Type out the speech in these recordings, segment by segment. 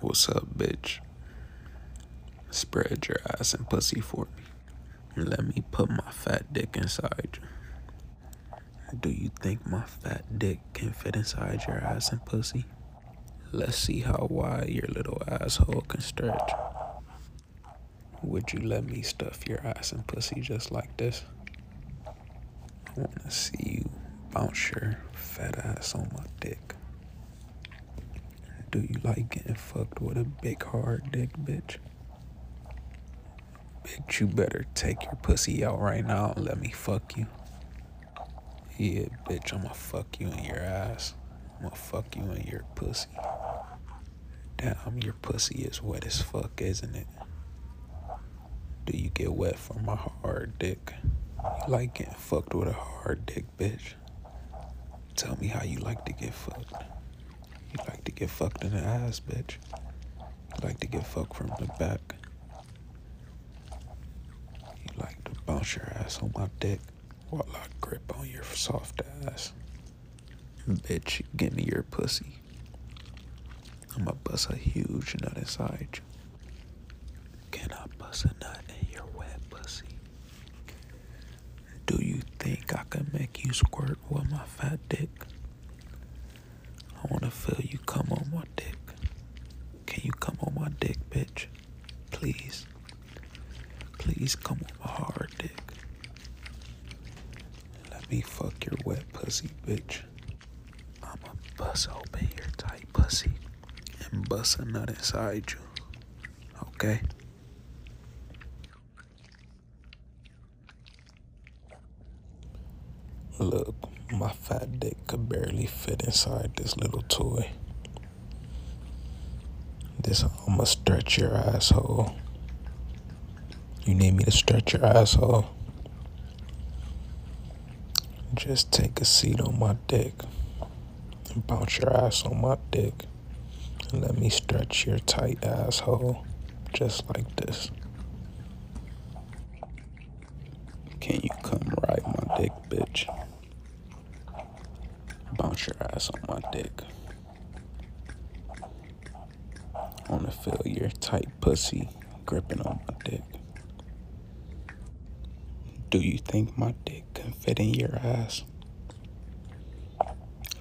What's up, bitch? Spread your ass and pussy for me. And let me put my fat dick inside you. Do you think my fat dick can fit inside your ass and pussy? Let's see how wide your little asshole can stretch. Would you let me stuff your ass and pussy just like this? I wanna see you bounce your fat ass on my dick. Do you like getting fucked with a big hard dick, bitch? Bitch, you better take your pussy out right now and let me fuck you. Yeah, bitch, I'ma fuck you in your ass. I'ma fuck you in your pussy. Damn, your pussy is wet as fuck, isn't it? Do you get wet from my hard dick? You like getting fucked with a hard dick, bitch? Tell me how you like to get fucked. You like to get fucked in the ass, bitch. You like to get fucked from the back. You like to bounce your ass on my dick while I grip on your soft ass. Bitch, give me your pussy. I'ma bust a huge nut inside you. Can I bust a nut in your wet pussy? Do you think I can make you squirt with my fat dick? I wanna feel you come on my dick. Can you come on my dick, bitch? Please. Please come on my hard dick. Me fuck your wet pussy, bitch. I'ma bust open your tight pussy and bust a nut inside you. Okay? Look, my fat dick could barely fit inside this little toy. This I'ma stretch your asshole. You need me to stretch your asshole? Just take a seat on my dick and bounce your ass on my dick and let me stretch your tight asshole just like this. Can you come ride my dick, bitch? Bounce your ass on my dick. Wanna feel your tight pussy gripping on my dick. Do you think my dick can fit in your ass?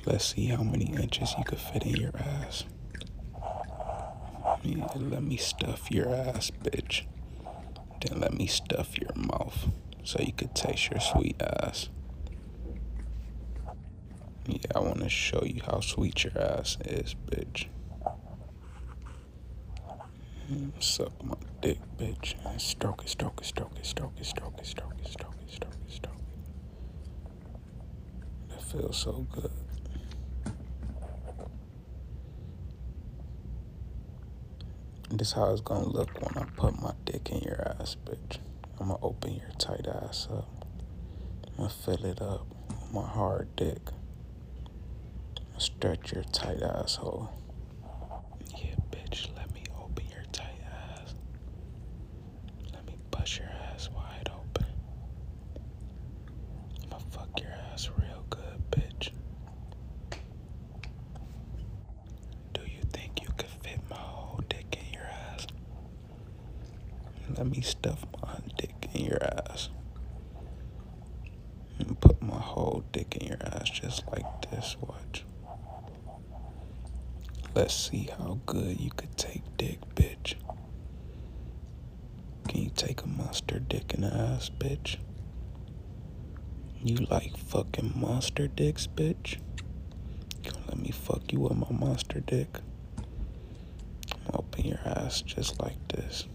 Let's see how many inches you could fit in your ass. Yeah, let me stuff your ass, bitch. Then let me stuff your mouth so you could taste your sweet ass. Yeah, I want to show you how sweet your ass is, bitch. Mm, Suck my dick, bitch. And Stroke it, stroke it, stroke it, stroke it, stroke it, stroke it, stroke it, stroke it, stroke it. That feels so good. This how it's gonna look when I put my dick in your ass, bitch. I'm gonna open your tight ass up. I'm gonna fill it up with my hard dick. Stretch your tight asshole. Yeah, bitch, let me open your tight ass. Let me bust your ass wide open. I'ma fuck your ass real good, bitch. Do you think you could fit my whole dick in your ass? Let me stuff my dick in your ass. And put my whole dick in your ass just like this. Watch. Let's see how good you could take dick, bitch. Can you take a monster dick in the ass, bitch? You like fucking monster dicks, bitch? Gonna let me fuck you with my monster dick? I'm open your ass just like this.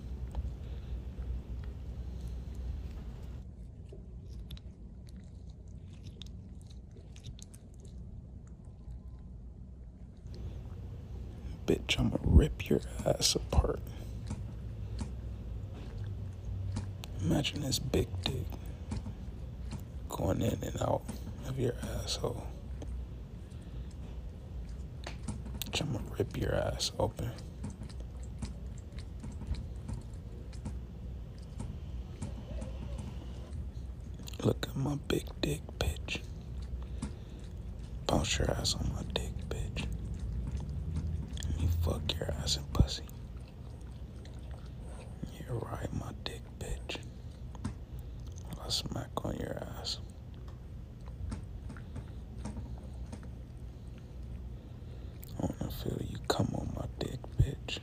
Bitch, I'm gonna rip your ass apart. Imagine this big dick going in and out of your asshole. Bitch, I'm gonna rip your ass open. Look at my big dick, bitch. Bounce your ass on my dick, Fuck your ass and pussy. You're right, my dick, bitch. I'll smack on your ass. I wanna feel you come on my dick, bitch.